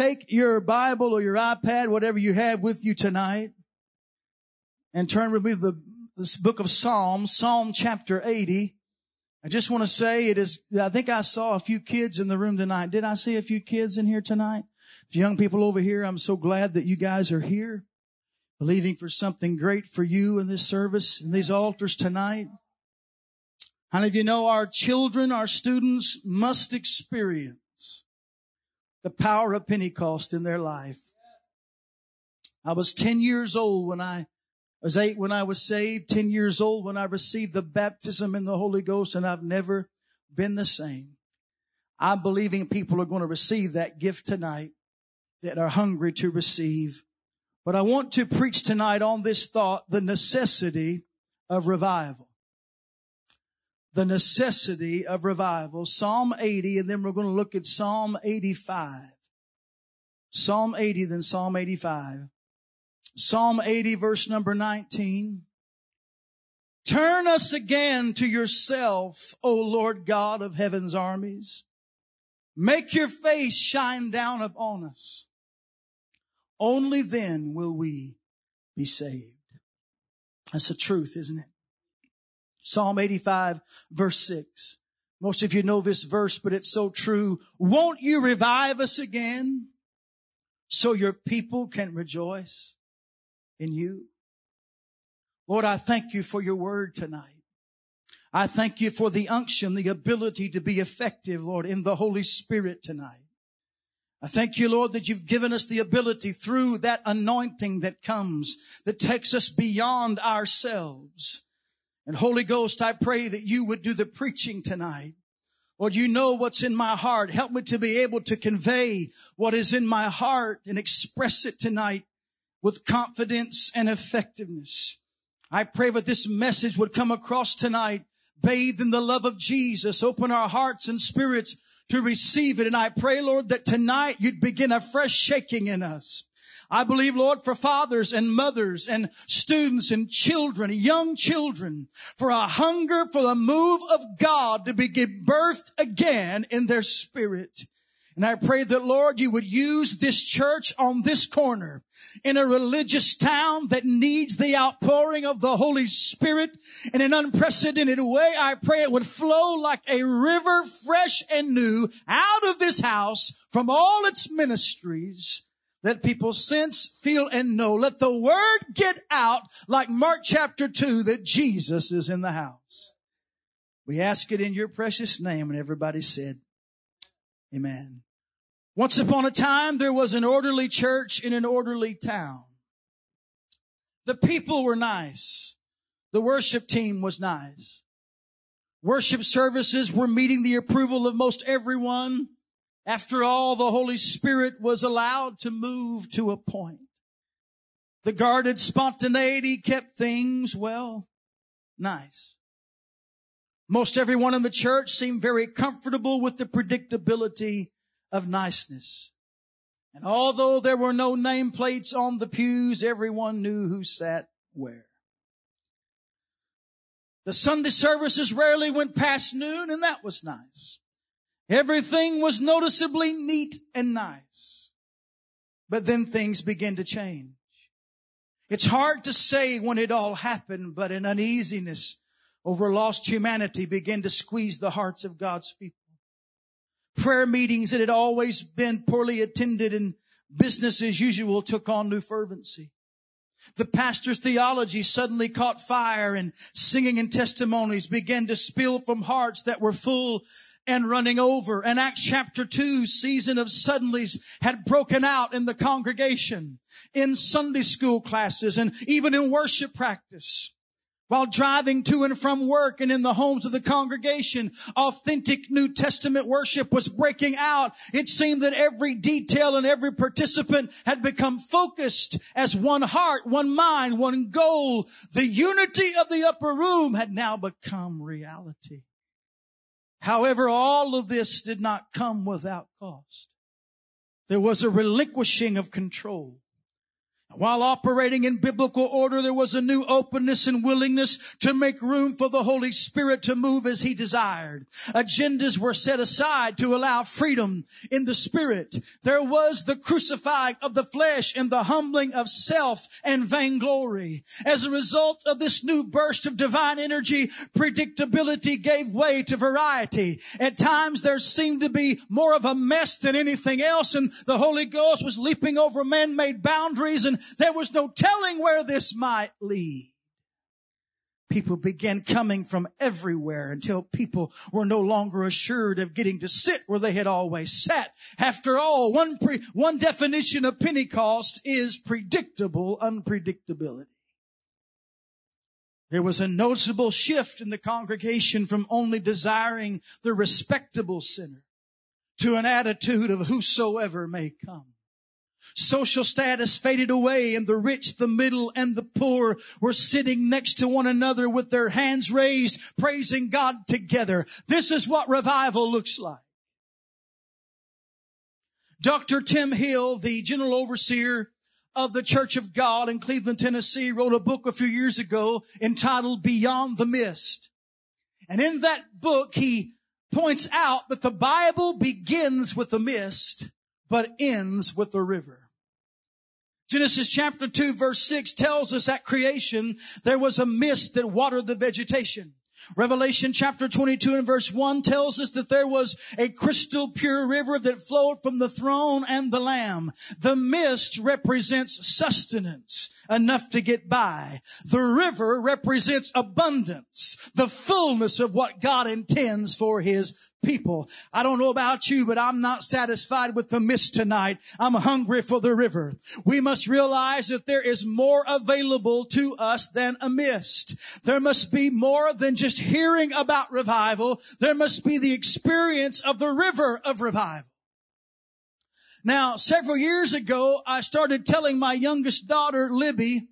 take your Bible or your iPad, whatever you have with you tonight, and turn with me to the this book of Psalms, Psalm chapter 80. I just want to say it is, I think I saw a few kids in the room tonight. Did I see a few kids in here tonight? If Young people over here, I'm so glad that you guys are here, believing for something great for you in this service, in these altars tonight. How many of you know our children, our students must experience the power of Pentecost in their life? I was 10 years old when I was eight when I was saved, 10 years old when I received the baptism in the Holy Ghost, and I've never been the same. I'm believing people are going to receive that gift tonight that are hungry to receive. But I want to preach tonight on this thought, the necessity of revival. The necessity of revival. Psalm 80, and then we're going to look at Psalm 85. Psalm 80, then Psalm 85. Psalm 80 verse number 19. Turn us again to yourself, O Lord God of heaven's armies. Make your face shine down upon us. Only then will we be saved. That's the truth, isn't it? Psalm 85 verse 6. Most of you know this verse, but it's so true. Won't you revive us again so your people can rejoice? in you. Lord, I thank you for your word tonight. I thank you for the unction, the ability to be effective, Lord, in the Holy Spirit tonight. I thank you, Lord, that you've given us the ability through that anointing that comes, that takes us beyond ourselves. And Holy Ghost, I pray that you would do the preaching tonight. Lord, you know what's in my heart. Help me to be able to convey what is in my heart and express it tonight with confidence and effectiveness. I pray that this message would come across tonight, bathed in the love of Jesus. Open our hearts and spirits to receive it. And I pray, Lord, that tonight you'd begin a fresh shaking in us. I believe, Lord, for fathers and mothers and students and children, young children, for a hunger for the move of God to be birthed again in their spirit. And I pray that, Lord, you would use this church on this corner in a religious town that needs the outpouring of the Holy Spirit in an unprecedented way. I pray it would flow like a river, fresh and new, out of this house from all its ministries. Let people sense, feel, and know. Let the word get out like Mark chapter 2 that Jesus is in the house. We ask it in your precious name and everybody said, Amen. Once upon a time, there was an orderly church in an orderly town. The people were nice. The worship team was nice. Worship services were meeting the approval of most everyone. After all, the Holy Spirit was allowed to move to a point. The guarded spontaneity kept things, well, nice. Most everyone in the church seemed very comfortable with the predictability of niceness. And although there were no nameplates on the pews, everyone knew who sat where. The Sunday services rarely went past noon, and that was nice. Everything was noticeably neat and nice. But then things began to change. It's hard to say when it all happened, but an uneasiness over lost humanity began to squeeze the hearts of God's people prayer meetings that had always been poorly attended and business as usual took on new fervency. The pastor's theology suddenly caught fire and singing and testimonies began to spill from hearts that were full and running over. And Acts chapter 2 season of suddenlies had broken out in the congregation, in Sunday school classes, and even in worship practice. While driving to and from work and in the homes of the congregation, authentic New Testament worship was breaking out. It seemed that every detail and every participant had become focused as one heart, one mind, one goal. The unity of the upper room had now become reality. However, all of this did not come without cost. There was a relinquishing of control. While operating in biblical order, there was a new openness and willingness to make room for the Holy Spirit to move as He desired. Agendas were set aside to allow freedom in the Spirit. There was the crucifying of the flesh and the humbling of self and vainglory. As a result of this new burst of divine energy, predictability gave way to variety. At times there seemed to be more of a mess than anything else and the Holy Ghost was leaping over man-made boundaries and there was no telling where this might lead. People began coming from everywhere until people were no longer assured of getting to sit where they had always sat. After all, one, pre- one definition of Pentecost is predictable unpredictability. There was a noticeable shift in the congregation from only desiring the respectable sinner to an attitude of whosoever may come. Social status faded away and the rich, the middle, and the poor were sitting next to one another with their hands raised, praising God together. This is what revival looks like. Dr. Tim Hill, the general overseer of the Church of God in Cleveland, Tennessee, wrote a book a few years ago entitled Beyond the Mist. And in that book, he points out that the Bible begins with the mist but ends with the river. Genesis chapter 2 verse 6 tells us at creation there was a mist that watered the vegetation. Revelation chapter 22 and verse 1 tells us that there was a crystal pure river that flowed from the throne and the lamb. The mist represents sustenance enough to get by. The river represents abundance, the fullness of what God intends for his people. I don't know about you, but I'm not satisfied with the mist tonight. I'm hungry for the river. We must realize that there is more available to us than a mist. There must be more than just hearing about revival. There must be the experience of the river of revival. Now, several years ago, I started telling my youngest daughter, Libby,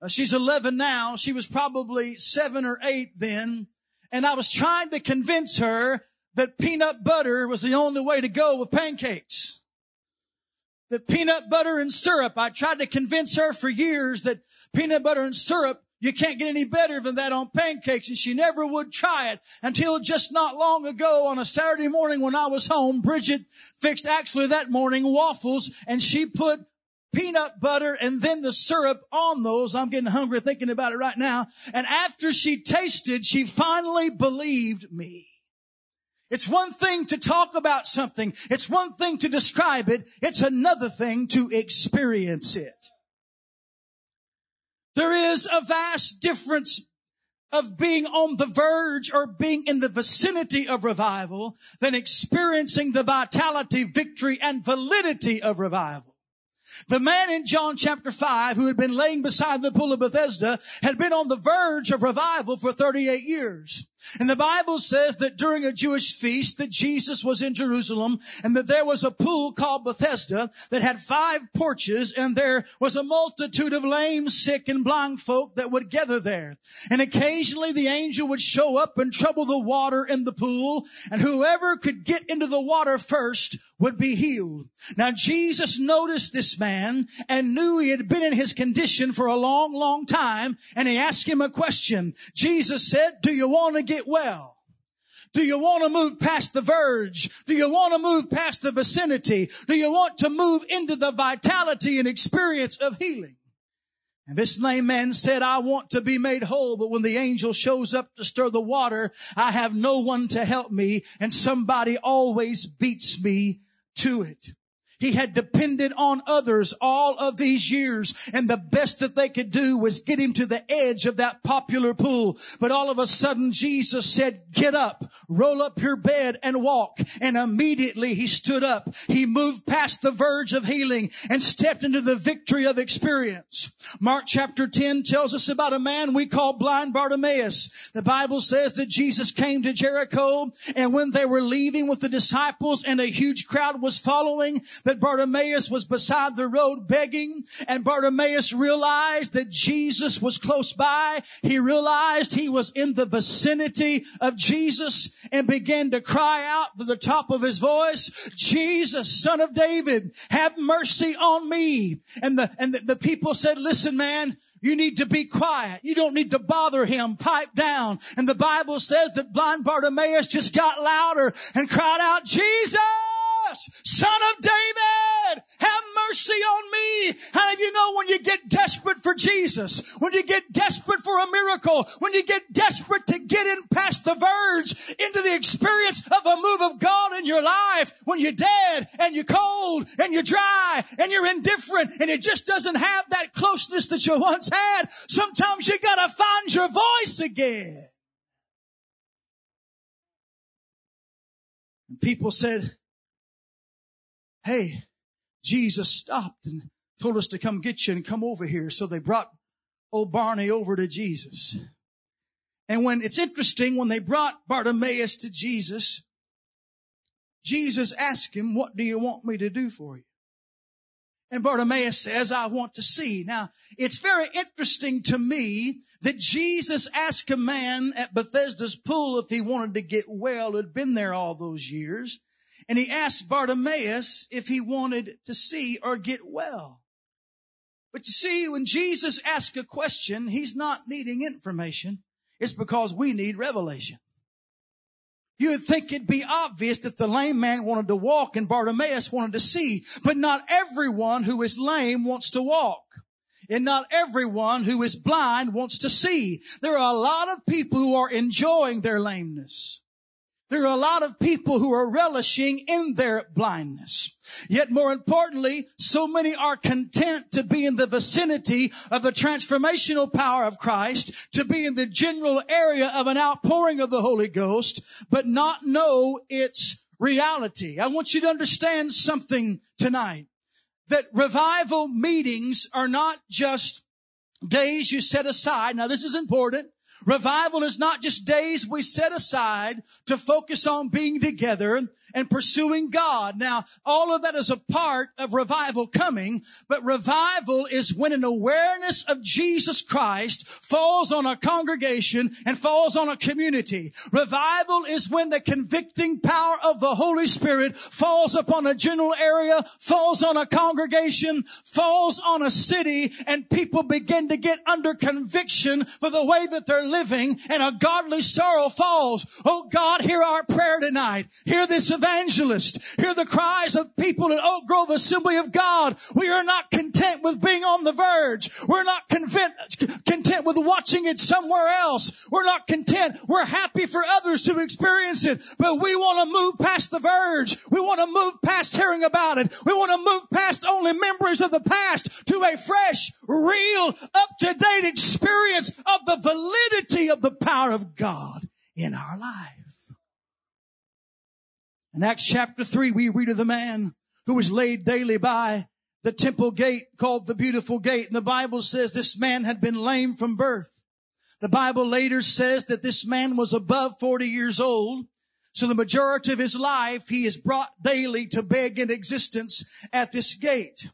uh, she's 11 now. She was probably seven or eight then. And I was trying to convince her that peanut butter was the only way to go with pancakes. That peanut butter and syrup, I tried to convince her for years that peanut butter and syrup, you can't get any better than that on pancakes. And she never would try it until just not long ago on a Saturday morning when I was home, Bridget fixed actually that morning waffles and she put peanut butter and then the syrup on those. I'm getting hungry thinking about it right now. And after she tasted, she finally believed me. It's one thing to talk about something. It's one thing to describe it. It's another thing to experience it. There is a vast difference of being on the verge or being in the vicinity of revival than experiencing the vitality, victory, and validity of revival. The man in John chapter 5 who had been laying beside the pool of Bethesda had been on the verge of revival for 38 years. And the Bible says that during a Jewish feast that Jesus was in Jerusalem and that there was a pool called Bethesda that had five porches and there was a multitude of lame, sick, and blind folk that would gather there. And occasionally the angel would show up and trouble the water in the pool and whoever could get into the water first would be healed. Now Jesus noticed this man and knew he had been in his condition for a long, long time and he asked him a question. Jesus said, do you want to get well? Do you want to move past the verge? Do you want to move past the vicinity? Do you want to move into the vitality and experience of healing? And this lame man said, I want to be made whole, but when the angel shows up to stir the water, I have no one to help me and somebody always beats me to it. He had depended on others all of these years and the best that they could do was get him to the edge of that popular pool. But all of a sudden Jesus said, get up, roll up your bed and walk. And immediately he stood up. He moved past the verge of healing and stepped into the victory of experience. Mark chapter 10 tells us about a man we call blind Bartimaeus. The Bible says that Jesus came to Jericho and when they were leaving with the disciples and a huge crowd was following, the that Bartimaeus was beside the road begging and Bartimaeus realized that Jesus was close by. He realized he was in the vicinity of Jesus and began to cry out to the top of his voice, Jesus, son of David, have mercy on me. And the, and the, the people said, listen, man, you need to be quiet. You don't need to bother him. Pipe down. And the Bible says that blind Bartimaeus just got louder and cried out, Jesus! Son of David, have mercy on me. How do you know when you get desperate for Jesus, when you get desperate for a miracle, when you get desperate to get in past the verge into the experience of a move of God in your life, when you're dead and you're cold and you're dry and you're indifferent and it just doesn't have that closeness that you once had, sometimes you gotta find your voice again. People said, Hey, Jesus stopped and told us to come get you and come over here. So they brought old Barney over to Jesus. And when it's interesting, when they brought Bartimaeus to Jesus, Jesus asked him, what do you want me to do for you? And Bartimaeus says, I want to see. Now, it's very interesting to me that Jesus asked a man at Bethesda's pool if he wanted to get well, who had been there all those years. And he asked Bartimaeus if he wanted to see or get well. But you see, when Jesus asks a question, he's not needing information. It's because we need revelation. You would think it'd be obvious that the lame man wanted to walk and Bartimaeus wanted to see, but not everyone who is lame wants to walk. And not everyone who is blind wants to see. There are a lot of people who are enjoying their lameness. There are a lot of people who are relishing in their blindness. Yet more importantly, so many are content to be in the vicinity of the transformational power of Christ, to be in the general area of an outpouring of the Holy Ghost, but not know its reality. I want you to understand something tonight. That revival meetings are not just days you set aside. Now this is important. Revival is not just days we set aside to focus on being together and pursuing God. Now, all of that is a part of revival coming, but revival is when an awareness of Jesus Christ falls on a congregation and falls on a community. Revival is when the convicting power of the Holy Spirit falls upon a general area, falls on a congregation, falls on a city, and people begin to get under conviction for the way that they're living, and a godly sorrow falls. Oh God, hear our prayer tonight. Hear this event evangelist. Hear the cries of people at Oak Grove Assembly of God. We are not content with being on the verge. We're not content, content with watching it somewhere else. We're not content. We're happy for others to experience it, but we want to move past the verge. We want to move past hearing about it. We want to move past only memories of the past to a fresh, real, up-to-date experience of the validity of the power of God in our life. In Acts chapter 3, we read of the man who was laid daily by the temple gate called the beautiful gate. And the Bible says this man had been lame from birth. The Bible later says that this man was above 40 years old. So the majority of his life, he is brought daily to beg in existence at this gate.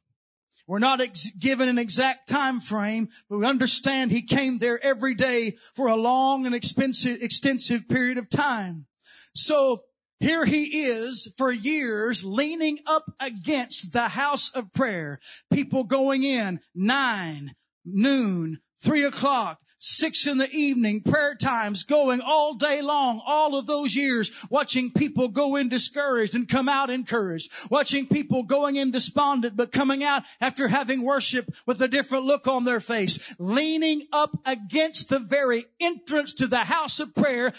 We're not ex- given an exact time frame, but we understand he came there every day for a long and expensive, extensive period of time. So here he is for years leaning up against the house of prayer. People going in nine, noon, three o'clock, six in the evening, prayer times going all day long, all of those years, watching people go in discouraged and come out encouraged, watching people going in despondent, but coming out after having worship with a different look on their face, leaning up against the very entrance to the house of prayer,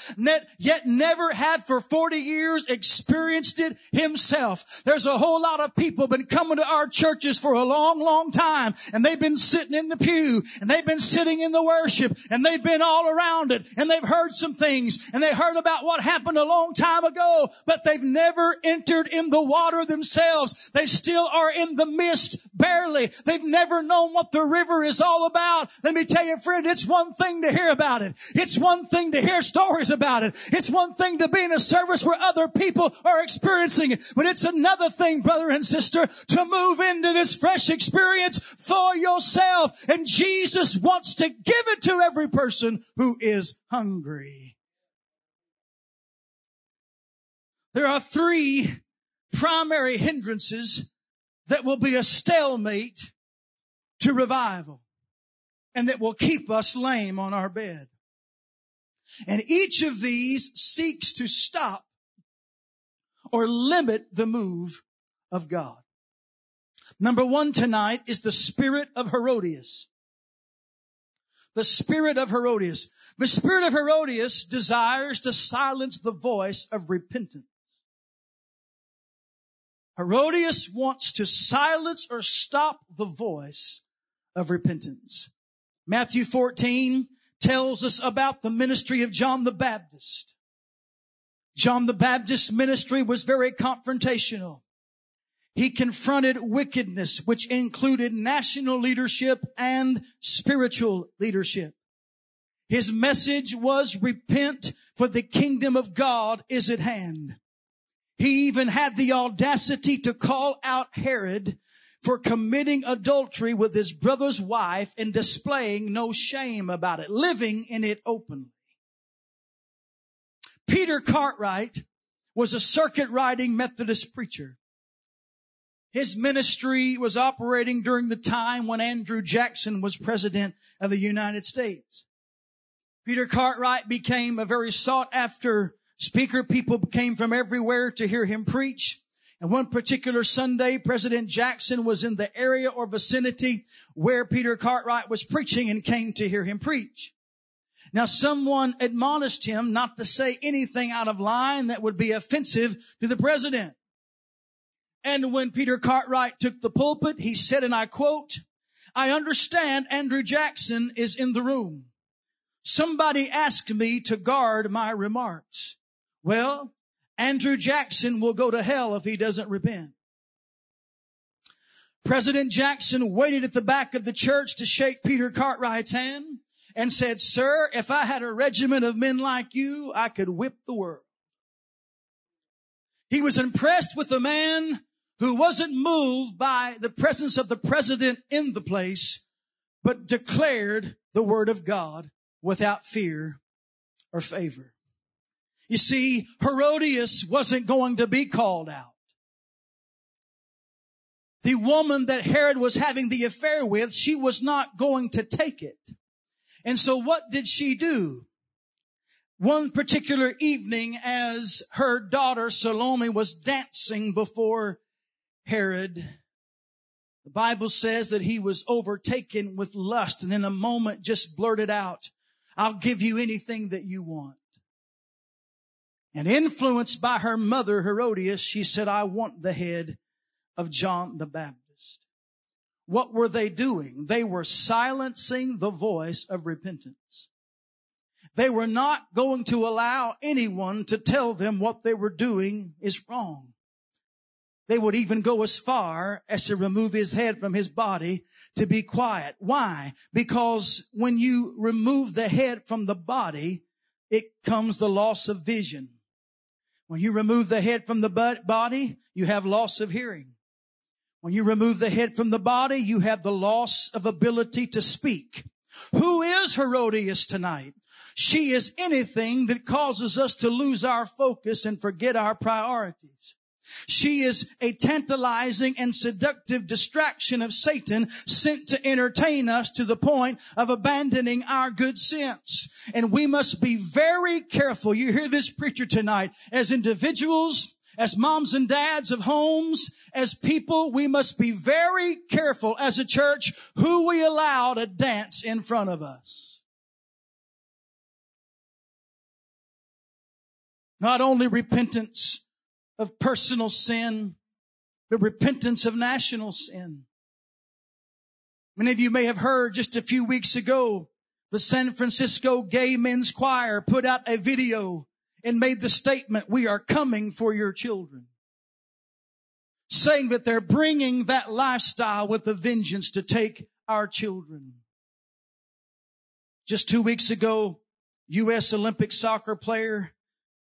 yet never had for 40 years experienced it himself. There's a whole lot of people been coming to our churches for a long, long time, and they've been sitting in the pew, and they've been sitting in the worship, and they've been all around it and they've heard some things and they heard about what happened a long time ago, but they've never entered in the water themselves. They still are in the mist barely. They've never known what the river is all about. Let me tell you, friend, it's one thing to hear about it. It's one thing to hear stories about it. It's one thing to be in a service where other people are experiencing it, but it's another thing, brother and sister, to move into this fresh experience for yourself. And Jesus wants to give it to every person who is hungry. There are three primary hindrances that will be a stalemate to revival and that will keep us lame on our bed. And each of these seeks to stop or limit the move of God. Number one tonight is the spirit of Herodias. The spirit of Herodias. The spirit of Herodias desires to silence the voice of repentance. Herodias wants to silence or stop the voice of repentance. Matthew 14 tells us about the ministry of John the Baptist. John the Baptist's ministry was very confrontational. He confronted wickedness, which included national leadership and spiritual leadership. His message was repent for the kingdom of God is at hand. He even had the audacity to call out Herod for committing adultery with his brother's wife and displaying no shame about it, living in it openly. Peter Cartwright was a circuit riding Methodist preacher. His ministry was operating during the time when Andrew Jackson was president of the United States. Peter Cartwright became a very sought after speaker. People came from everywhere to hear him preach. And one particular Sunday, President Jackson was in the area or vicinity where Peter Cartwright was preaching and came to hear him preach. Now someone admonished him not to say anything out of line that would be offensive to the president. And when Peter Cartwright took the pulpit, he said, and I quote, I understand Andrew Jackson is in the room. Somebody asked me to guard my remarks. Well, Andrew Jackson will go to hell if he doesn't repent. President Jackson waited at the back of the church to shake Peter Cartwright's hand and said, sir, if I had a regiment of men like you, I could whip the world. He was impressed with a man who wasn't moved by the presence of the president in the place, but declared the word of God without fear or favor. You see, Herodias wasn't going to be called out. The woman that Herod was having the affair with, she was not going to take it. And so what did she do? One particular evening as her daughter Salome was dancing before Herod, the Bible says that he was overtaken with lust and in a moment just blurted out, I'll give you anything that you want. And influenced by her mother, Herodias, she said, I want the head of John the Baptist. What were they doing? They were silencing the voice of repentance. They were not going to allow anyone to tell them what they were doing is wrong. They would even go as far as to remove his head from his body to be quiet. Why? Because when you remove the head from the body, it comes the loss of vision. When you remove the head from the body, you have loss of hearing. When you remove the head from the body, you have the loss of ability to speak. Who is Herodias tonight? She is anything that causes us to lose our focus and forget our priorities. She is a tantalizing and seductive distraction of Satan sent to entertain us to the point of abandoning our good sense. And we must be very careful. You hear this preacher tonight as individuals, as moms and dads of homes, as people, we must be very careful as a church who we allow to dance in front of us. Not only repentance, of personal sin, but repentance of national sin. Many of you may have heard just a few weeks ago the San Francisco Gay Men's Choir put out a video and made the statement, we are coming for your children. Saying that they're bringing that lifestyle with a vengeance to take our children. Just two weeks ago, U.S. Olympic soccer player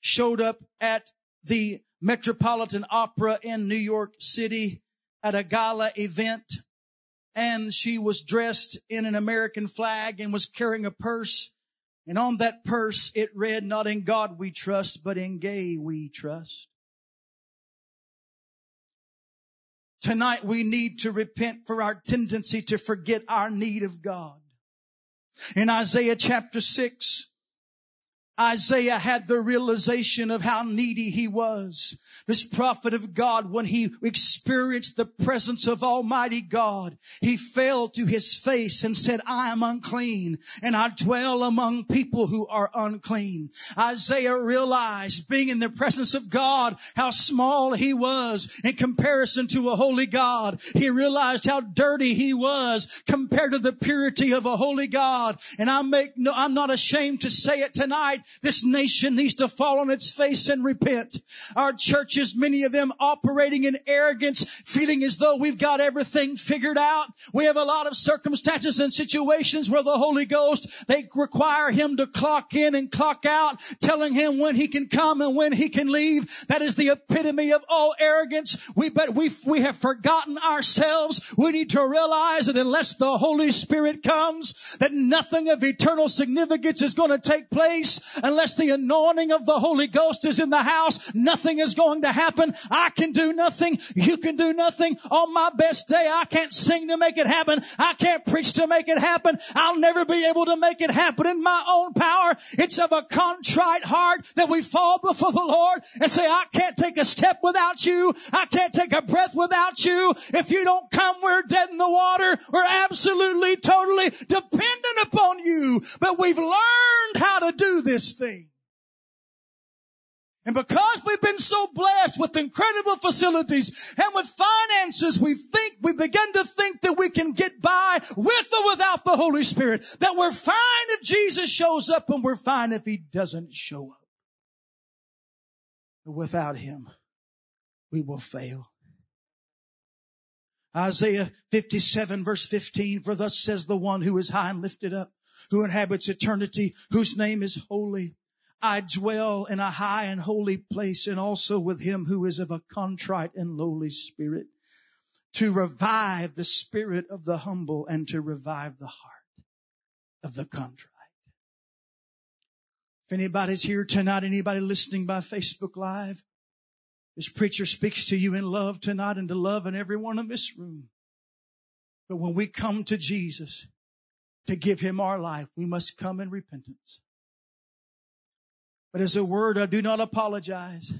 showed up at the Metropolitan Opera in New York City at a gala event and she was dressed in an American flag and was carrying a purse. And on that purse, it read, not in God we trust, but in gay we trust. Tonight we need to repent for our tendency to forget our need of God. In Isaiah chapter 6, Isaiah had the realization of how needy he was. This prophet of God, when he experienced the presence of Almighty God, he fell to his face and said, I am unclean and I dwell among people who are unclean. Isaiah realized being in the presence of God, how small he was in comparison to a holy God. He realized how dirty he was compared to the purity of a holy God. And I make no, I'm not ashamed to say it tonight. This nation needs to fall on its face and repent. Our churches, many of them operating in arrogance, feeling as though we've got everything figured out. We have a lot of circumstances and situations where the Holy Ghost, they require Him to clock in and clock out, telling Him when He can come and when He can leave. That is the epitome of all arrogance. We, but we, we have forgotten ourselves. We need to realize that unless the Holy Spirit comes, that nothing of eternal significance is going to take place unless the anointing of the Holy Ghost is in the house, nothing is going to happen. I can do nothing. You can do nothing. On my best day, I can't sing to make it happen. I can't preach to make it happen. I'll never be able to make it happen in my own power. It's of a contrite heart that we fall before the Lord and say, I can't take a step without you. I can't take a breath without you. If you don't come, we're dead in the water. We're absolutely, totally dependent upon you. But we've learned how to do this thing. And because we've been so blessed with incredible facilities and with finances, we think, we begin to think that we can get by with or without the Holy Spirit. That we're fine if Jesus shows up and we're fine if He doesn't show up. But without Him, we will fail. Isaiah 57 verse 15, for thus says the one who is high and lifted up, who inhabits eternity, whose name is holy. I dwell in a high and holy place and also with him who is of a contrite and lowly spirit to revive the spirit of the humble and to revive the heart of the contrite. If anybody's here tonight, anybody listening by Facebook Live, this preacher speaks to you in love tonight and to love in everyone in this room. But when we come to Jesus to give him our life, we must come in repentance. But as a word, I do not apologize.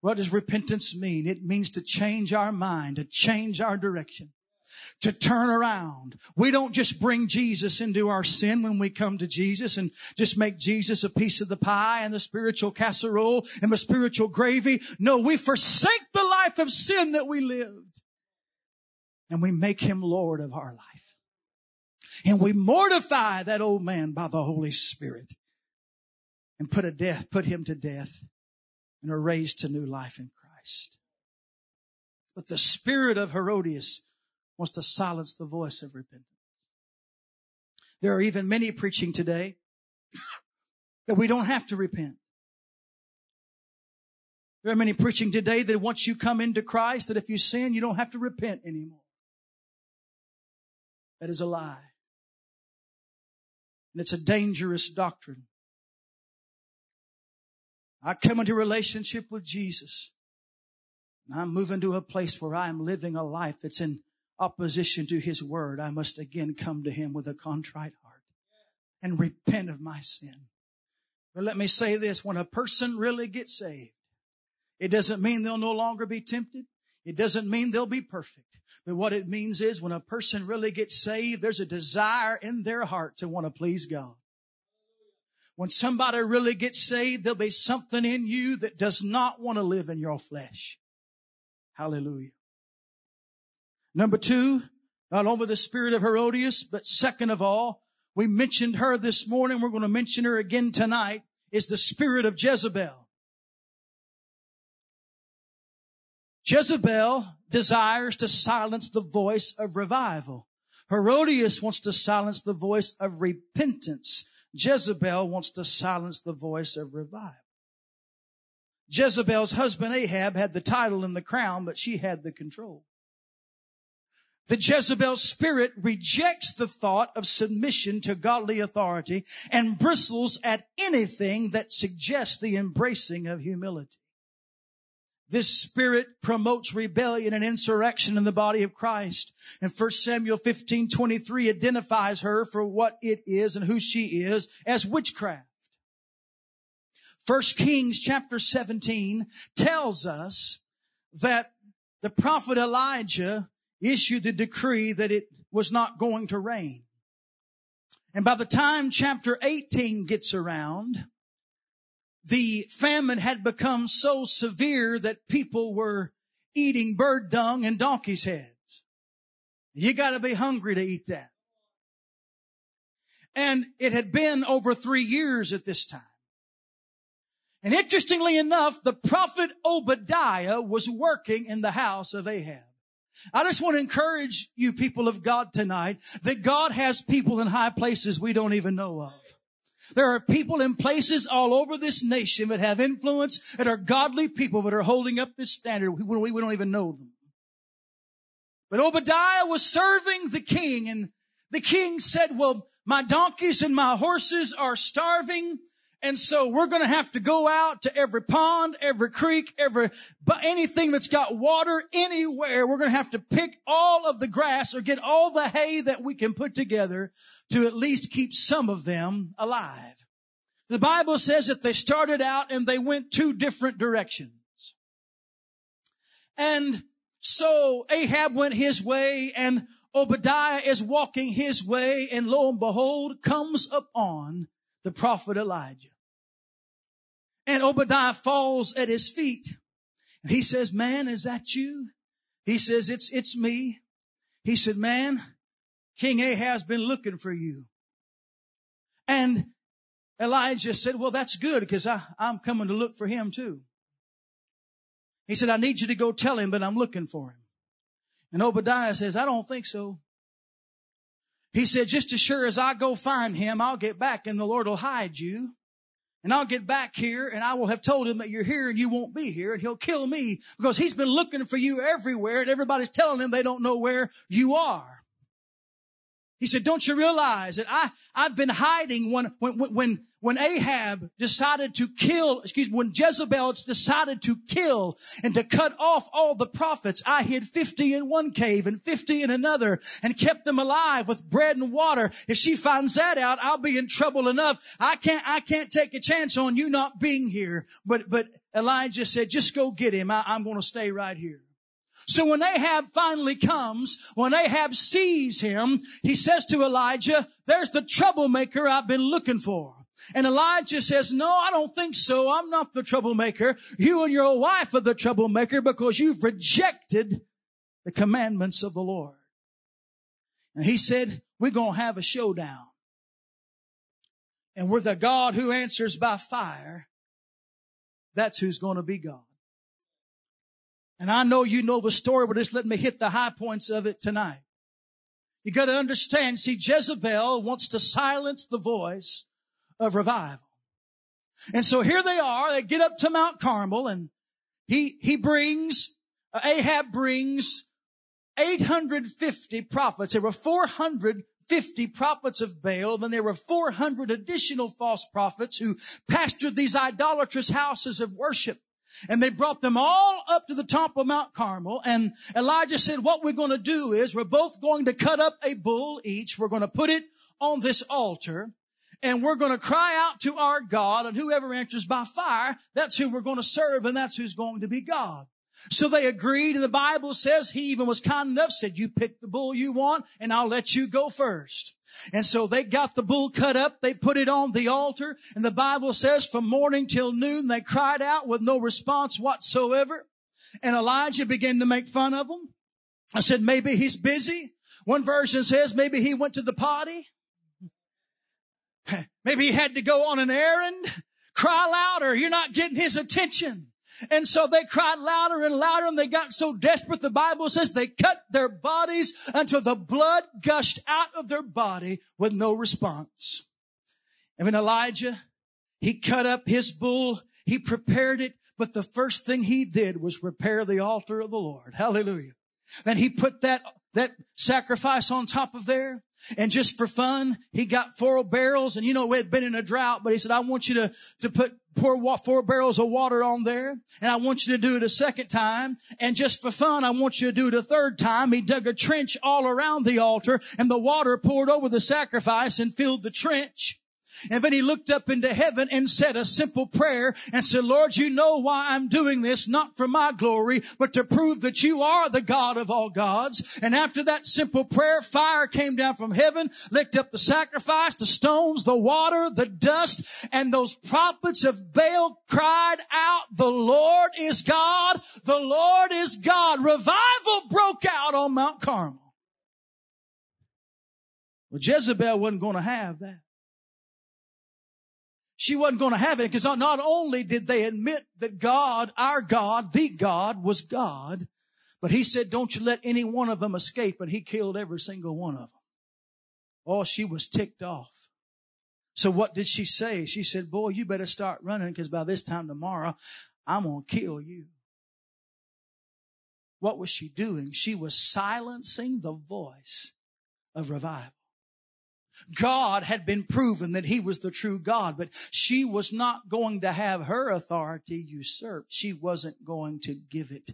What does repentance mean? It means to change our mind, to change our direction, to turn around. We don't just bring Jesus into our sin when we come to Jesus and just make Jesus a piece of the pie and the spiritual casserole and the spiritual gravy. No, we forsake the life of sin that we lived and we make him Lord of our life. And we mortify that old man by the Holy Spirit and put a death, put him to death and are raised to new life in Christ. But the spirit of Herodias wants to silence the voice of repentance. There are even many preaching today that we don't have to repent. There are many preaching today that once you come into Christ, that if you sin, you don't have to repent anymore. That is a lie. And it's a dangerous doctrine. I come into relationship with Jesus. And I'm moving to a place where I am living a life that's in opposition to His Word. I must again come to Him with a contrite heart and repent of my sin. But let me say this, when a person really gets saved, it doesn't mean they'll no longer be tempted. It doesn't mean they'll be perfect. But what it means is when a person really gets saved, there's a desire in their heart to want to please God. When somebody really gets saved, there'll be something in you that does not want to live in your flesh. Hallelujah. Number two, not only the spirit of Herodias, but second of all, we mentioned her this morning. We're going to mention her again tonight is the spirit of Jezebel. Jezebel desires to silence the voice of revival. Herodias wants to silence the voice of repentance. Jezebel wants to silence the voice of revival. Jezebel's husband Ahab had the title and the crown, but she had the control. The Jezebel spirit rejects the thought of submission to godly authority and bristles at anything that suggests the embracing of humility. This spirit promotes rebellion and insurrection in the body of Christ. And 1 Samuel 15, 23 identifies her for what it is and who she is as witchcraft. 1 Kings chapter 17 tells us that the prophet Elijah issued the decree that it was not going to rain. And by the time chapter 18 gets around, the famine had become so severe that people were eating bird dung and donkey's heads. You gotta be hungry to eat that. And it had been over three years at this time. And interestingly enough, the prophet Obadiah was working in the house of Ahab. I just want to encourage you people of God tonight that God has people in high places we don't even know of. There are people in places all over this nation that have influence that are godly people that are holding up this standard. We, we don't even know them. But Obadiah was serving the king and the king said, well, my donkeys and my horses are starving. And so we're going to have to go out to every pond, every creek, every, but anything that's got water anywhere. We're going to have to pick all of the grass or get all the hay that we can put together to at least keep some of them alive. The Bible says that they started out and they went two different directions. And so Ahab went his way and Obadiah is walking his way and lo and behold comes upon the prophet Elijah. And Obadiah falls at his feet. And he says, man, is that you? He says, it's, it's me. He said, man, King Ahab's been looking for you. And Elijah said, well, that's good because I'm coming to look for him too. He said, I need you to go tell him, but I'm looking for him. And Obadiah says, I don't think so. He said, just as sure as I go find him, I'll get back and the Lord will hide you. And I'll get back here and I will have told him that you're here and you won't be here and he'll kill me because he's been looking for you everywhere and everybody's telling him they don't know where you are. He said, don't you realize that I, I've been hiding when, when, when, when Ahab decided to kill, excuse me, when Jezebel decided to kill and to cut off all the prophets, I hid 50 in one cave and 50 in another and kept them alive with bread and water. If she finds that out, I'll be in trouble enough. I can't, I can't take a chance on you not being here. But, but Elijah said, just go get him. I, I'm going to stay right here. So when Ahab finally comes, when Ahab sees him, he says to Elijah, there's the troublemaker I've been looking for. And Elijah says, no, I don't think so. I'm not the troublemaker. You and your wife are the troublemaker because you've rejected the commandments of the Lord. And he said, we're going to have a showdown. And we're the God who answers by fire. That's who's going to be God. And I know you know the story, but just let me hit the high points of it tonight. You got to understand, see, Jezebel wants to silence the voice of revival. And so here they are, they get up to Mount Carmel and he, he brings, uh, Ahab brings 850 prophets. There were 450 prophets of Baal. Then there were 400 additional false prophets who pastored these idolatrous houses of worship. And they brought them all up to the top of Mount Carmel. And Elijah said, what we're going to do is we're both going to cut up a bull each. We're going to put it on this altar and we're going to cry out to our God and whoever answers by fire, that's who we're going to serve and that's who's going to be God. So they agreed and the Bible says he even was kind enough, said, you pick the bull you want and I'll let you go first. And so they got the bull cut up, they put it on the altar, and the Bible says from morning till noon they cried out with no response whatsoever. And Elijah began to make fun of them. I said, maybe he's busy. One version says maybe he went to the potty. Maybe he had to go on an errand, cry louder. You're not getting his attention. And so they cried louder and louder and they got so desperate. The Bible says they cut their bodies until the blood gushed out of their body with no response. And when Elijah, he cut up his bull, he prepared it, but the first thing he did was prepare the altar of the Lord. Hallelujah. Then he put that, that sacrifice on top of there. And just for fun, he got four barrels and you know, we had been in a drought, but he said, I want you to, to put, pour four barrels of water on there. And I want you to do it a second time. And just for fun, I want you to do it a third time. He dug a trench all around the altar and the water poured over the sacrifice and filled the trench. And then he looked up into heaven and said a simple prayer and said, Lord, you know why I'm doing this, not for my glory, but to prove that you are the God of all gods. And after that simple prayer, fire came down from heaven, licked up the sacrifice, the stones, the water, the dust, and those prophets of Baal cried out, the Lord is God, the Lord is God. Revival broke out on Mount Carmel. Well, Jezebel wasn't going to have that she wasn't going to have it because not only did they admit that God, our God, the God was God, but he said, don't you let any one of them escape. And he killed every single one of them. Oh, she was ticked off. So what did she say? She said, boy, you better start running because by this time tomorrow, I'm going to kill you. What was she doing? She was silencing the voice of revival. God had been proven that he was the true God, but she was not going to have her authority usurped. She wasn't going to give it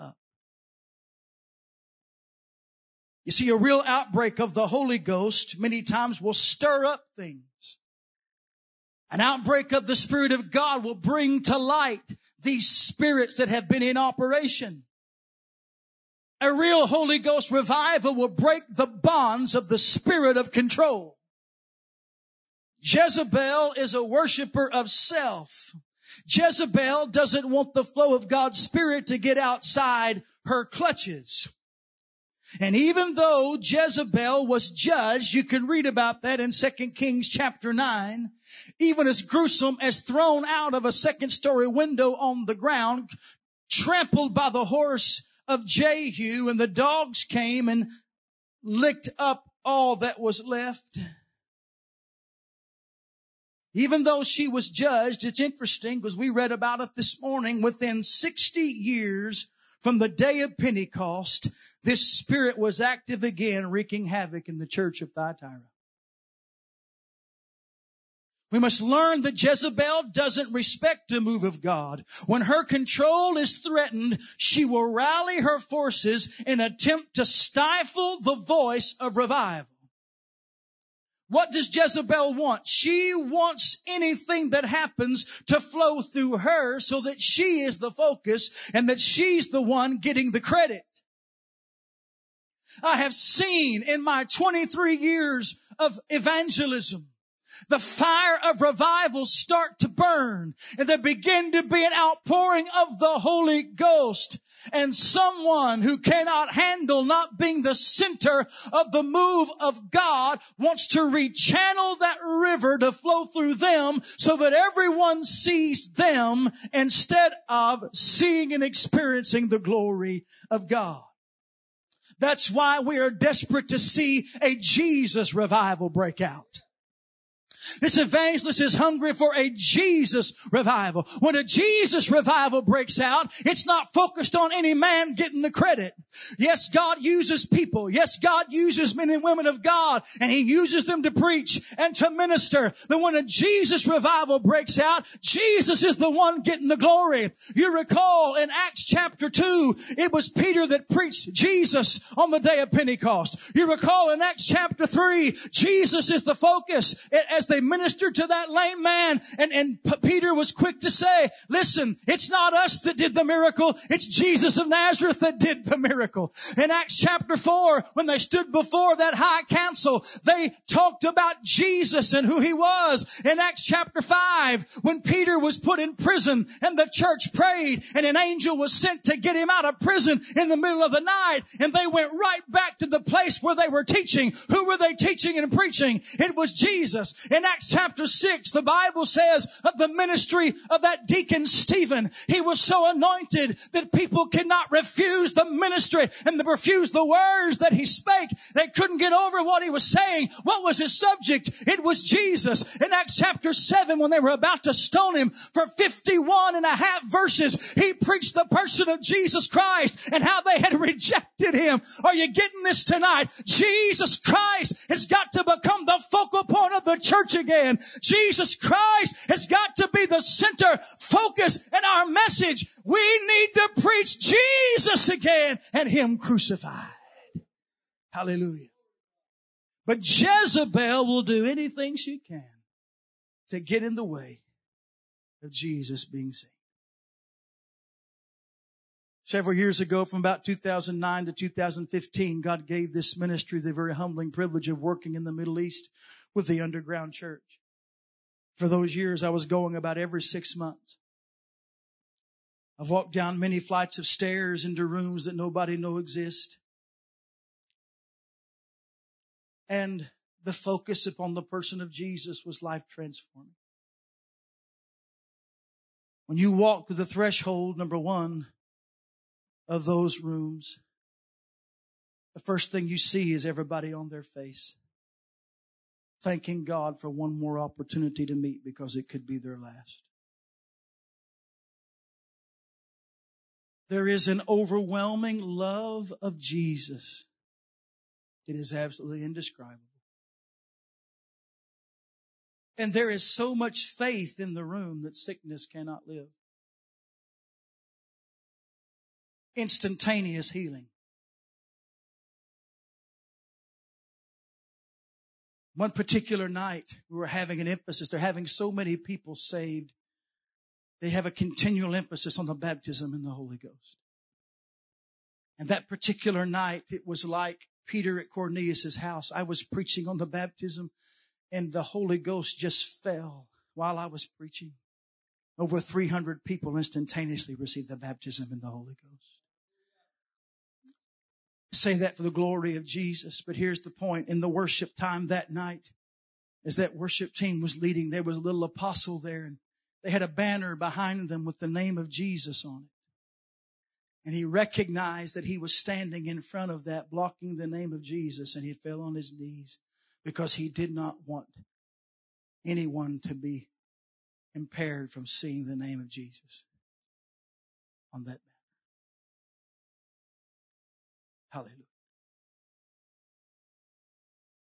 up. You see, a real outbreak of the Holy Ghost many times will stir up things. An outbreak of the Spirit of God will bring to light these spirits that have been in operation. A real Holy Ghost revival will break the bonds of the spirit of control. Jezebel is a worshiper of self. Jezebel doesn't want the flow of God's spirit to get outside her clutches. And even though Jezebel was judged, you can read about that in 2 Kings chapter 9, even as gruesome as thrown out of a second story window on the ground, trampled by the horse of Jehu and the dogs came and licked up all that was left. Even though she was judged, it's interesting because we read about it this morning. Within 60 years from the day of Pentecost, this spirit was active again, wreaking havoc in the church of Thyatira. We must learn that Jezebel doesn't respect the move of God. When her control is threatened, she will rally her forces and attempt to stifle the voice of revival. What does Jezebel want? She wants anything that happens to flow through her so that she is the focus and that she's the one getting the credit. I have seen in my 23 years of evangelism the fire of revival start to burn and there begin to be an outpouring of the Holy Ghost. And someone who cannot handle not being the center of the move of God wants to rechannel that river to flow through them so that everyone sees them instead of seeing and experiencing the glory of God. That's why we are desperate to see a Jesus revival break out. This evangelist is hungry for a Jesus revival. When a Jesus revival breaks out, it's not focused on any man getting the credit. Yes, God uses people. Yes, God uses men and women of God and he uses them to preach and to minister. But when a Jesus revival breaks out, Jesus is the one getting the glory. You recall in Acts chapter 2, it was Peter that preached Jesus on the day of Pentecost. You recall in Acts chapter 3, Jesus is the focus as they ministered to that lame man and, and Peter was quick to say, listen, it's not us that did the miracle. It's Jesus of Nazareth that did the miracle. In Acts chapter four, when they stood before that high council, they talked about Jesus and who he was. In Acts chapter five, when Peter was put in prison and the church prayed and an angel was sent to get him out of prison in the middle of the night and they went right back to the place where they were teaching. Who were they teaching and preaching? It was Jesus. In In Acts chapter 6, the Bible says of the ministry of that deacon Stephen, he was so anointed that people could not refuse the ministry and refuse the words that he spake. They couldn't get over what he was saying. What was his subject? It was Jesus. In Acts chapter 7, when they were about to stone him for 51 and a half verses, he preached the person of Jesus Christ and how they had rejected him. Are you getting this tonight? Jesus Christ has got to become the focal point of the church again. Jesus Christ has got to be the center focus in our message. We need to preach Jesus again and Him crucified. Hallelujah. But Jezebel will do anything she can to get in the way of Jesus being seen. Several years ago, from about 2009 to 2015, God gave this ministry the very humbling privilege of working in the Middle East with the underground church. For those years, I was going about every six months. I've walked down many flights of stairs into rooms that nobody know exist. And the focus upon the person of Jesus was life transforming. When you walk to the threshold, number one, of those rooms, the first thing you see is everybody on their face, thanking God for one more opportunity to meet because it could be their last. There is an overwhelming love of Jesus. It is absolutely indescribable. And there is so much faith in the room that sickness cannot live. Instantaneous healing. One particular night, we were having an emphasis. They're having so many people saved. They have a continual emphasis on the baptism in the Holy Ghost. And that particular night, it was like Peter at Cornelius's house. I was preaching on the baptism and the Holy Ghost just fell while I was preaching. Over 300 people instantaneously received the baptism in the Holy Ghost. Say that for the glory of Jesus. But here's the point. In the worship time that night, as that worship team was leading, there was a little apostle there and they had a banner behind them with the name of Jesus on it. And he recognized that he was standing in front of that, blocking the name of Jesus, and he fell on his knees because he did not want anyone to be impaired from seeing the name of Jesus on that banner. Hallelujah.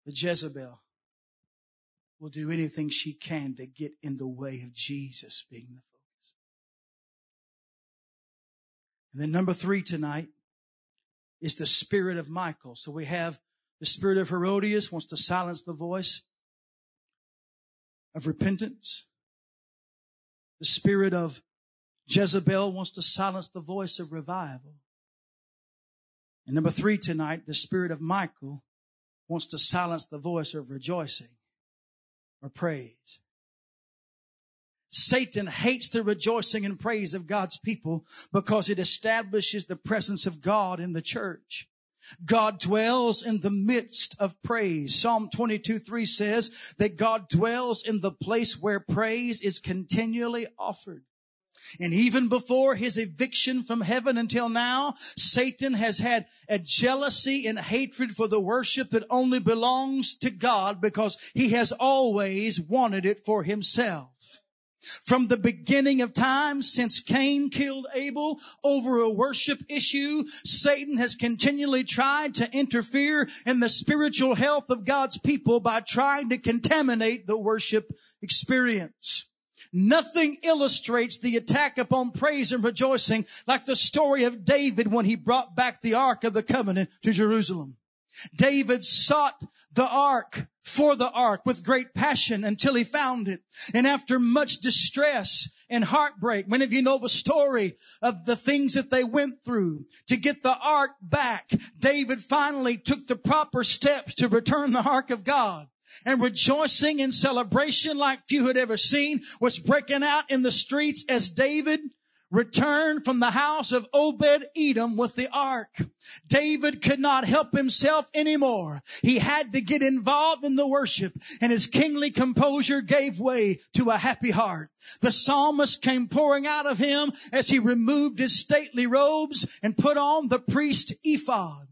The Jezebel will do anything she can to get in the way of Jesus being the focus. And then number three tonight is the spirit of Michal. So we have the spirit of Herodias wants to silence the voice of repentance. The spirit of Jezebel wants to silence the voice of revival. And number three tonight, the spirit of Michal wants to silence the voice of rejoicing or praise. Satan hates the rejoicing and praise of God's people because it establishes the presence of God in the church. God dwells in the midst of praise. Psalm 22, 3 says that God dwells in the place where praise is continually offered. And even before his eviction from heaven until now, Satan has had a jealousy and hatred for the worship that only belongs to God because he has always wanted it for himself. From the beginning of time, since Cain killed Abel over a worship issue, Satan has continually tried to interfere in the spiritual health of God's people by trying to contaminate the worship experience. Nothing illustrates the attack upon praise and rejoicing like the story of David when he brought back the Ark of the Covenant to Jerusalem. David sought the ark for the ark with great passion until he found it. And after much distress and heartbreak, many of you know the story of the things that they went through to get the ark back. David finally took the proper steps to return the ark of God and rejoicing and celebration like few had ever seen was breaking out in the streets as David returned from the house of Obed Edom with the ark. David could not help himself anymore. He had to get involved in the worship and his kingly composure gave way to a happy heart. The psalmist came pouring out of him as he removed his stately robes and put on the priest ephod.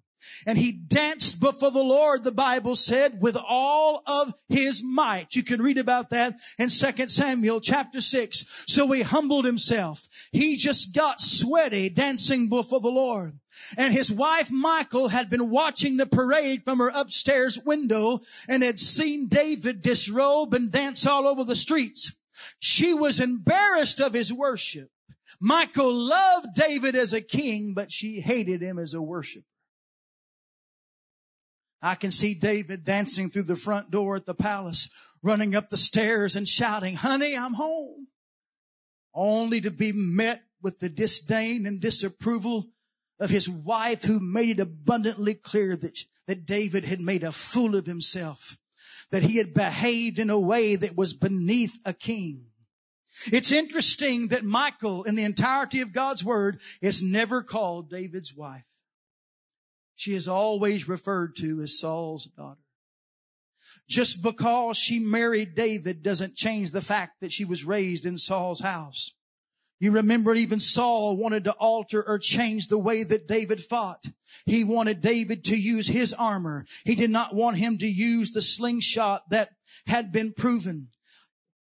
And he danced before the Lord, the Bible said, with all of his might. You can read about that in 2 Samuel chapter 6. So he humbled himself. He just got sweaty dancing before the Lord. And his wife Michal had been watching the parade from her upstairs window and had seen David disrobe and dance all over the streets. She was embarrassed of his worship. Michal loved David as a king, but she hated him as a worshiper. I can see David dancing through the front door at the palace, running up the stairs and shouting, honey, I'm home. Only to be met with the disdain and disapproval of his wife who made it abundantly clear that, that David had made a fool of himself, that he had behaved in a way that was beneath a king. It's interesting that Michal in the entirety of God's word is never called David's wife she is always referred to as Saul's daughter. Just because she married David doesn't change the fact that she was raised in Saul's house. You remember even Saul wanted to alter or change the way that David fought. He wanted David to use his armor. He did not want him to use the slingshot that had been proven.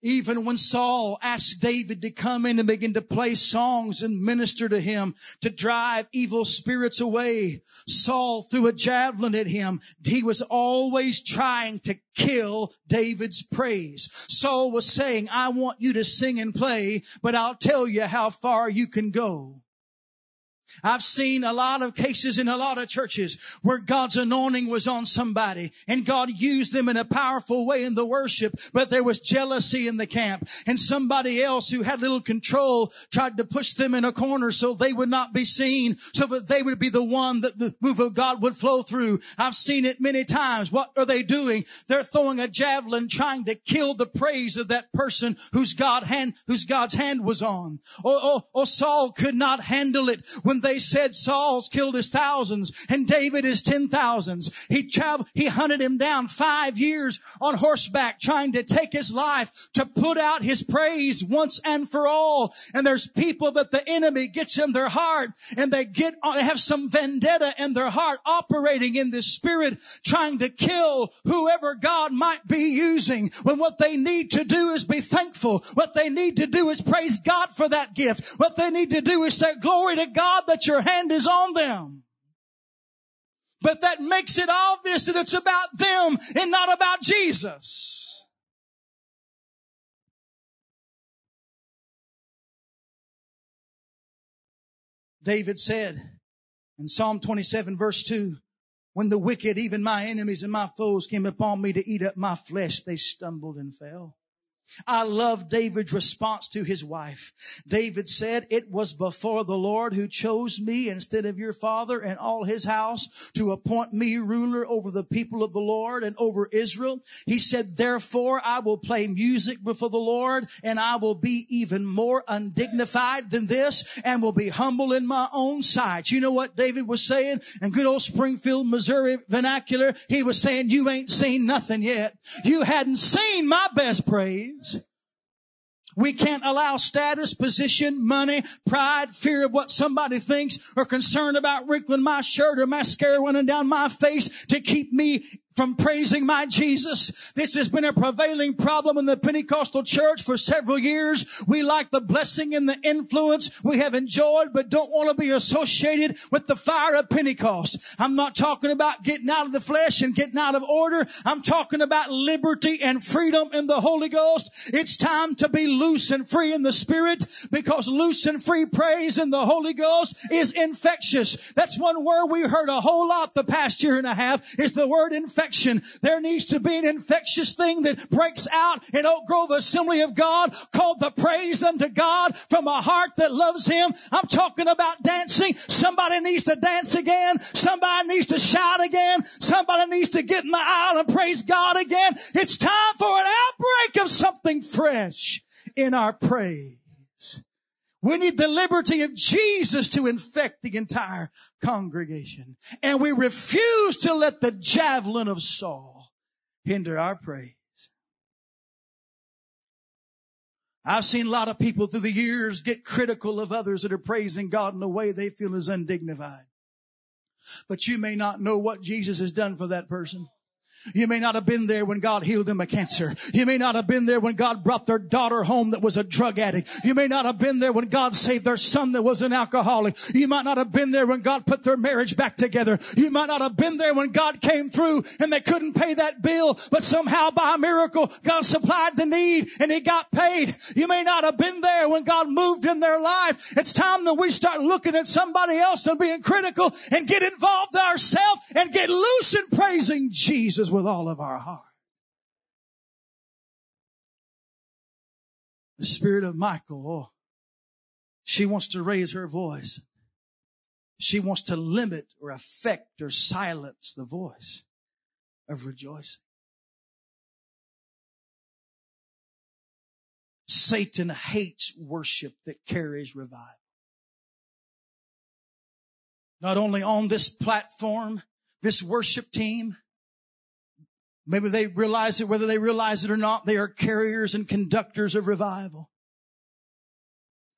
Even when Saul asked David to come in and begin to play songs and minister to him to drive evil spirits away, Saul threw a javelin at him. He was always trying to kill David's praise. Saul was saying, I want you to sing and play, but I'll tell you how far you can go. I've seen a lot of cases in a lot of churches where God's anointing was on somebody and God used them in a powerful way in the worship, but there was jealousy in the camp and somebody else who had little control tried to push them in a corner so they would not be seen, so that they would be the one that the move of God would flow through. I've seen it many times. What are they doing? They're throwing a javelin trying to kill the praise of that person whose God hand, whose God's hand was on. Oh, oh, oh, Saul could not handle it when they said Saul's killed his thousands and David his ten thousands. He traveled, he hunted him down five years on horseback trying to take his life to put out his praise once and for all. And there's people that the enemy gets in their heart and they get, uh, they have some vendetta in their heart operating in this spirit trying to kill whoever God might be using when what they need to do is be thankful. What they need to do is praise God for that gift. What they need to do is say glory to God that your hand is on them. But that makes it obvious that it's about them and not about Jesus. David said in Psalm 27 verse 2, when the wicked, even my enemies and my foes came upon me to eat up my flesh, they stumbled and fell. I love David's response to his wife. David said, it was before the Lord who chose me instead of your father and all his house to appoint me ruler over the people of the Lord and over Israel. He said, therefore I will play music before the Lord and I will be even more undignified than this and will be humble in my own sight. You know what David was saying in good old Springfield, Missouri vernacular? He was saying, you ain't seen nothing yet. You hadn't seen my best praise. We can't allow status, position, money, pride, fear of what somebody thinks, or concern about wrinkling my shirt or mascara running down my face to keep me from praising my Jesus. This has been a prevailing problem in the Pentecostal church for several years. We like the blessing and the influence we have enjoyed, but don't want to be associated with the fire of Pentecost. I'm not talking about getting out of the flesh and getting out of order. I'm talking about liberty and freedom in the Holy Ghost. It's time to be loose and free in the Spirit because loose and free praise in the Holy Ghost is infectious. That's one word we heard a whole lot the past year and a half is the word infectious infection. There needs to be an infectious thing that breaks out in Oak Grove Assembly of God called the praise unto God from a heart that loves Him. I'm talking about dancing. Somebody needs to dance again. Somebody needs to shout again. Somebody needs to get in the aisle and praise God again. It's time for an outbreak of something fresh in our praise. We need the liberty of Jesus to infect the entire congregation. And we refuse to let the javelin of Saul hinder our praise. I've seen a lot of people through the years get critical of others that are praising God in a way they feel is undignified. But you may not know what Jesus has done for that person. You may not have been there when God healed them of cancer. You may not have been there when God brought their daughter home that was a drug addict. You may not have been there when God saved their son that was an alcoholic. You might not have been there when God put their marriage back together. You might not have been there when God came through and they couldn't pay that bill, but somehow by a miracle, God supplied the need and he got paid. You may not have been there when God moved in their life. It's time that we start looking at somebody else and being critical and get involved ourselves and get loose in praising Jesus with all of our heart. The spirit of Michal, oh, she wants to raise her voice. She wants to limit or affect or silence the voice of rejoicing. Satan hates worship that carries revival. Not only on this platform, this worship team, Maybe they realize it, whether they realize it or not, they are carriers and conductors of revival.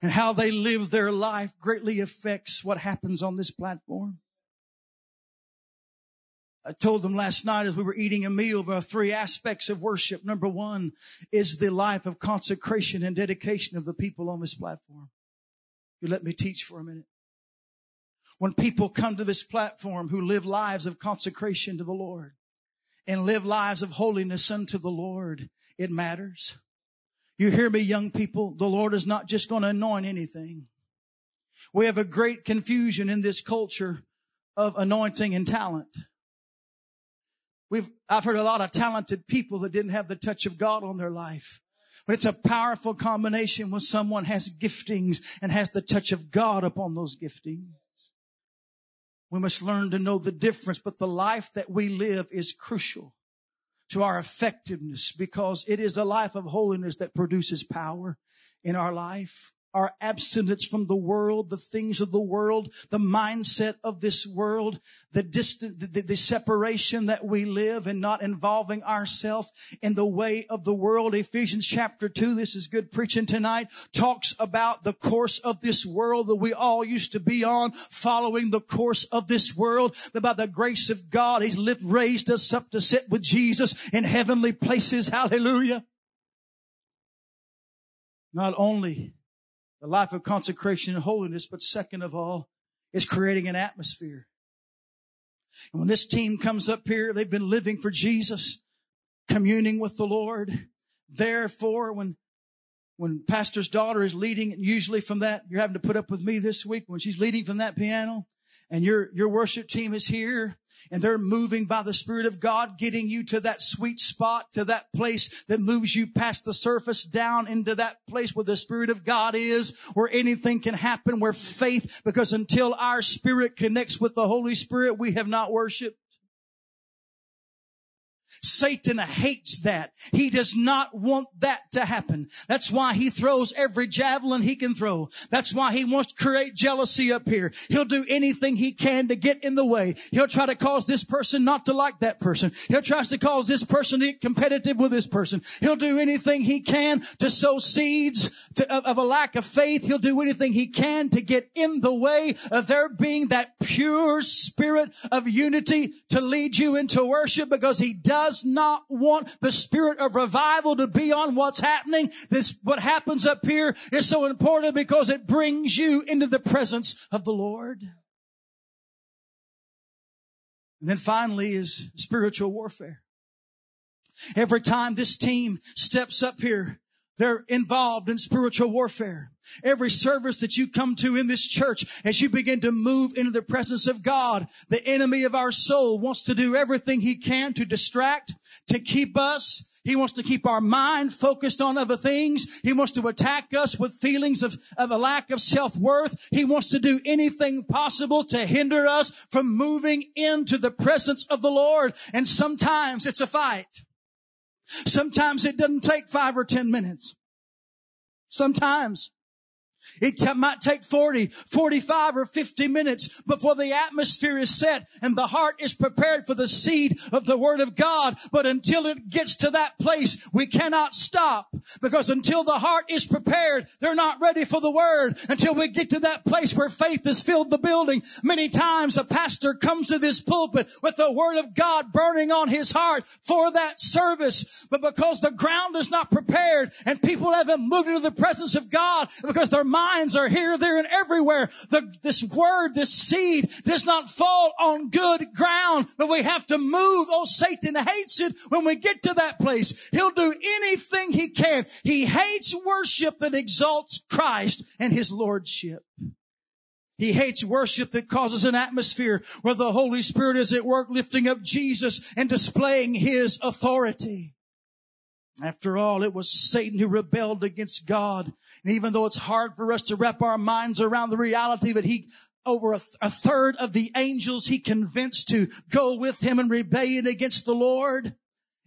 And how they live their life greatly affects what happens on this platform. I told them last night as we were eating a meal about three aspects of worship. Number one is the life of consecration and dedication of the people on this platform. You let me teach for a minute. When people come to this platform who live lives of consecration to the Lord, and live lives of holiness unto the Lord, it matters. You hear me, young people? The Lord is not just going to anoint anything. We have a great confusion in this culture of anointing and talent. We've, I've heard a lot of talented people that didn't have the touch of God on their life. But it's a powerful combination when someone has giftings and has the touch of God upon those giftings. We must learn to know the difference, but the life that we live is crucial to our effectiveness because it is a life of holiness that produces power in our life our abstinence from the world, the things of the world, the mindset of this world, the distant, the, the, separation that we live and not involving ourselves in the way of the world. Ephesians chapter two, this is good preaching tonight, talks about the course of this world that we all used to be on, following the course of this world. But by the grace of God, He's lived, raised us up to sit with Jesus in heavenly places. Hallelujah. Not only the life of consecration and holiness, but second of all, is creating an atmosphere. And when this team comes up here, they've been living for Jesus, communing with the Lord. Therefore, when when pastor's daughter is leading, and usually from that, you're having to put up with me this week when she's leading from that piano, and your, your worship team is here and they're moving by the Spirit of God, getting you to that sweet spot, to that place that moves you past the surface down into that place where the Spirit of God is, where anything can happen, where faith, because until our spirit connects with the Holy Spirit, we have not worshiped. Satan hates that. He does not want that to happen. That's why he throws every javelin he can throw. That's why he wants to create jealousy up here. He'll do anything he can to get in the way. He'll try to cause this person not to like that person. He'll try to cause this person to get competitive with this person. He'll do anything he can to sow seeds to, of, of a lack of faith. He'll do anything he can to get in the way of there being that pure spirit of unity to lead you into worship because he does does not want the spirit of revival to be on what's happening. This, what happens up here is so important because it brings you into the presence of the Lord. And then finally is spiritual warfare. Every time this team steps up here, they're involved in spiritual warfare. Every service that you come to in this church, as you begin to move into the presence of God, the enemy of our soul wants to do everything he can to distract, to keep us. He wants to keep our mind focused on other things. He wants to attack us with feelings of, of a lack of self-worth. He wants to do anything possible to hinder us from moving into the presence of the Lord. And sometimes it's a fight. Sometimes it doesn't take five or ten minutes. Sometimes It might take 40, 45 or 50 minutes before the atmosphere is set and the heart is prepared for the seed of the word of God. But until it gets to that place, we cannot stop because until the heart is prepared, they're not ready for the word until we get to that place where faith has filled the building. Many times a pastor comes to this pulpit with the word of God burning on his heart for that service. But because the ground is not prepared and people haven't moved into the presence of God because their minds are here, there, and everywhere. The, this word, this seed does not fall on good ground, but we have to move. Oh, Satan hates it when we get to that place. He'll do anything he can. He hates worship that exalts Christ and his lordship. He hates worship that causes an atmosphere where the Holy Spirit is at work lifting up Jesus and displaying His authority. After all, it was Satan who rebelled against God. And even though it's hard for us to wrap our minds around the reality that he, over a, th- a third of the angels he convinced to go with him in rebellion against the Lord.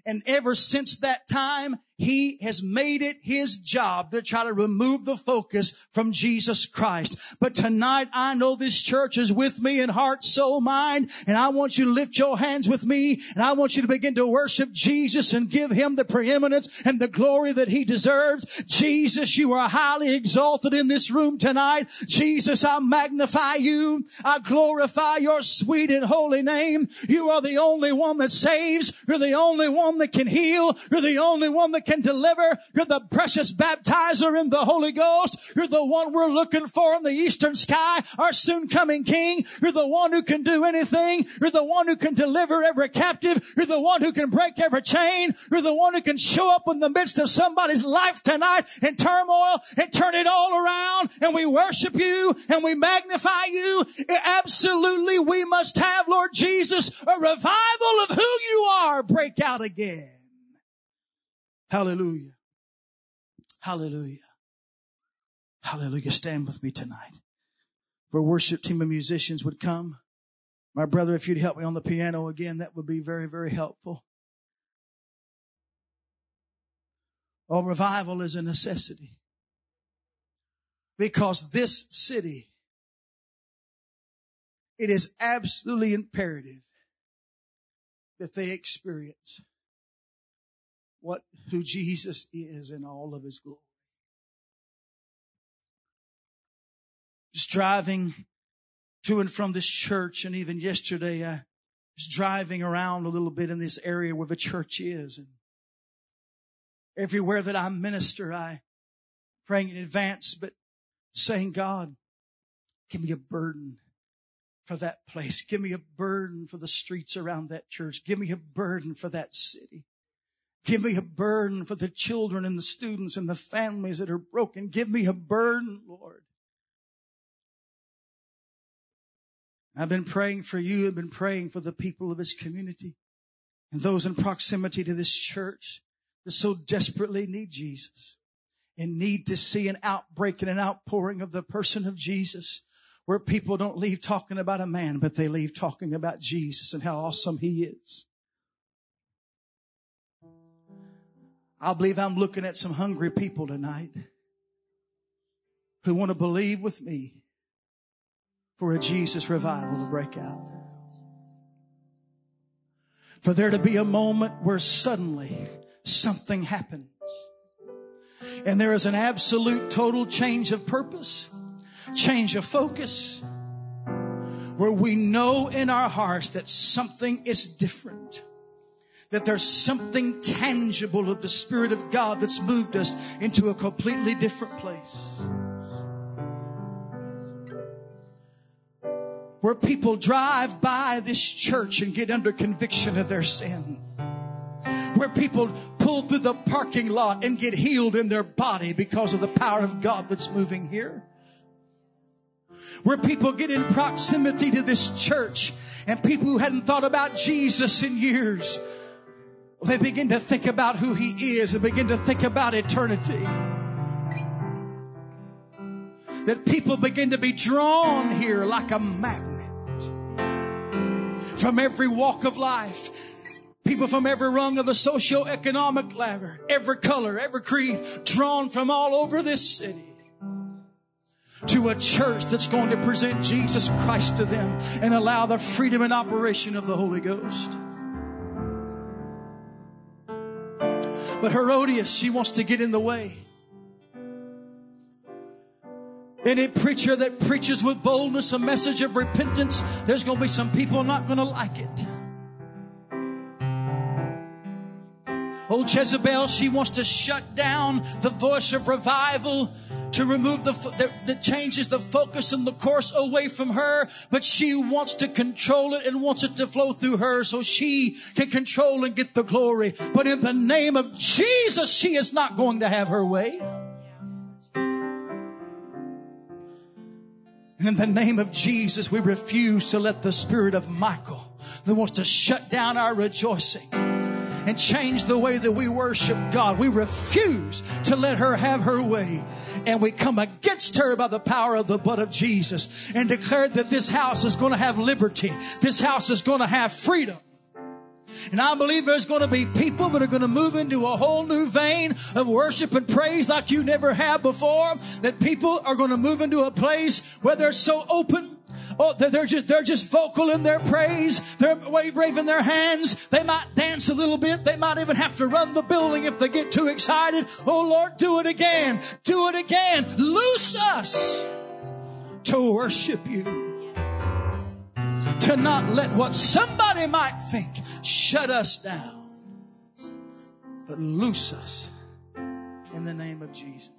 And ever since that time, he has made it his job to try to remove the focus from Jesus Christ. But tonight I know this church is with me in heart, soul, mind, and I want you to lift your hands with me and I want you to begin to worship Jesus and give him the preeminence and the glory that he deserves. Jesus, you are highly exalted in this room tonight. Jesus, I magnify you. I glorify your sweet and holy name. You are the only one that saves. You're the only one that can heal. You're the only one that can deliver. You're the precious baptizer in the Holy Ghost. You're the one we're looking for in the eastern sky, our soon coming King. You're the one who can do anything. You're the one who can deliver every captive. You're the one who can break every chain. You're the one who can show up in the midst of somebody's life tonight in turmoil and turn it all around. And we worship you and we magnify you. Absolutely, we must have, Lord Jesus, a revival of who you are break out again. Hallelujah. Hallelujah. Hallelujah. Stand with me tonight. For worship team of musicians would come. My brother, if you'd help me on the piano again, that would be very, very helpful. Oh, revival is a necessity. Because this city, it is absolutely imperative that they experience what who Jesus is in all of his glory. Just driving to and from this church, and even yesterday I was driving around a little bit in this area where the church is, and everywhere that I minister, I praying in advance, but saying, God, give me a burden for that place. Give me a burden for the streets around that church. Give me a burden for that city. Give me a burden for the children and the students and the families that are broken. Give me a burden, Lord. I've been praying for you. I've been praying for the people of this community and those in proximity to this church that so desperately need Jesus and need to see an outbreak and an outpouring of the person of Jesus where people don't leave talking about a man, but they leave talking about Jesus and how awesome he is. I believe I'm looking at some hungry people tonight who want to believe with me for a Jesus revival to break out. For there to be a moment where suddenly something happens and there is an absolute total change of purpose, change of focus, where we know in our hearts that something is different that there's something tangible of the Spirit of God that's moved us into a completely different place. Where people drive by this church and get under conviction of their sin. Where people pull through the parking lot and get healed in their body because of the power of God that's moving here. Where people get in proximity to this church and people who hadn't thought about Jesus in years they begin to think about who He is and begin to think about eternity. That people begin to be drawn here like a magnet from every walk of life. People from every rung of the socio-economic ladder, every color, every creed, drawn from all over this city. to a church that's going to present Jesus Christ to them and allow the freedom and operation of the Holy Ghost. But Herodias, she wants to get in the way. Any preacher that preaches with boldness a message of repentance, there's going to be some people not going to like it. Old Jezebel, she wants to shut down the voice of revival to remove the, that, that changes the focus and the course away from her, but she wants to control it and wants it to flow through her so she can control and get the glory. But in the name of Jesus, she is not going to have her way. And in the name of Jesus, we refuse to let the spirit of Michal that wants to shut down our rejoicing and change the way that we worship God. We refuse to let her have her way. And we come against her by the power of the blood of Jesus and declare that this house is going to have liberty. This house is going to have freedom. And I believe there's going to be people that are going to move into a whole new vein of worship and praise like you never have before. That people are going to move into a place where they're so open. Oh, they're just, they're just vocal in their praise. They're waving their hands. They might dance a little bit. They might even have to run the building if they get too excited. Oh Lord, do it again. Do it again. Loose us to worship you to not let what somebody might think shut us down, but loose us in the name of Jesus.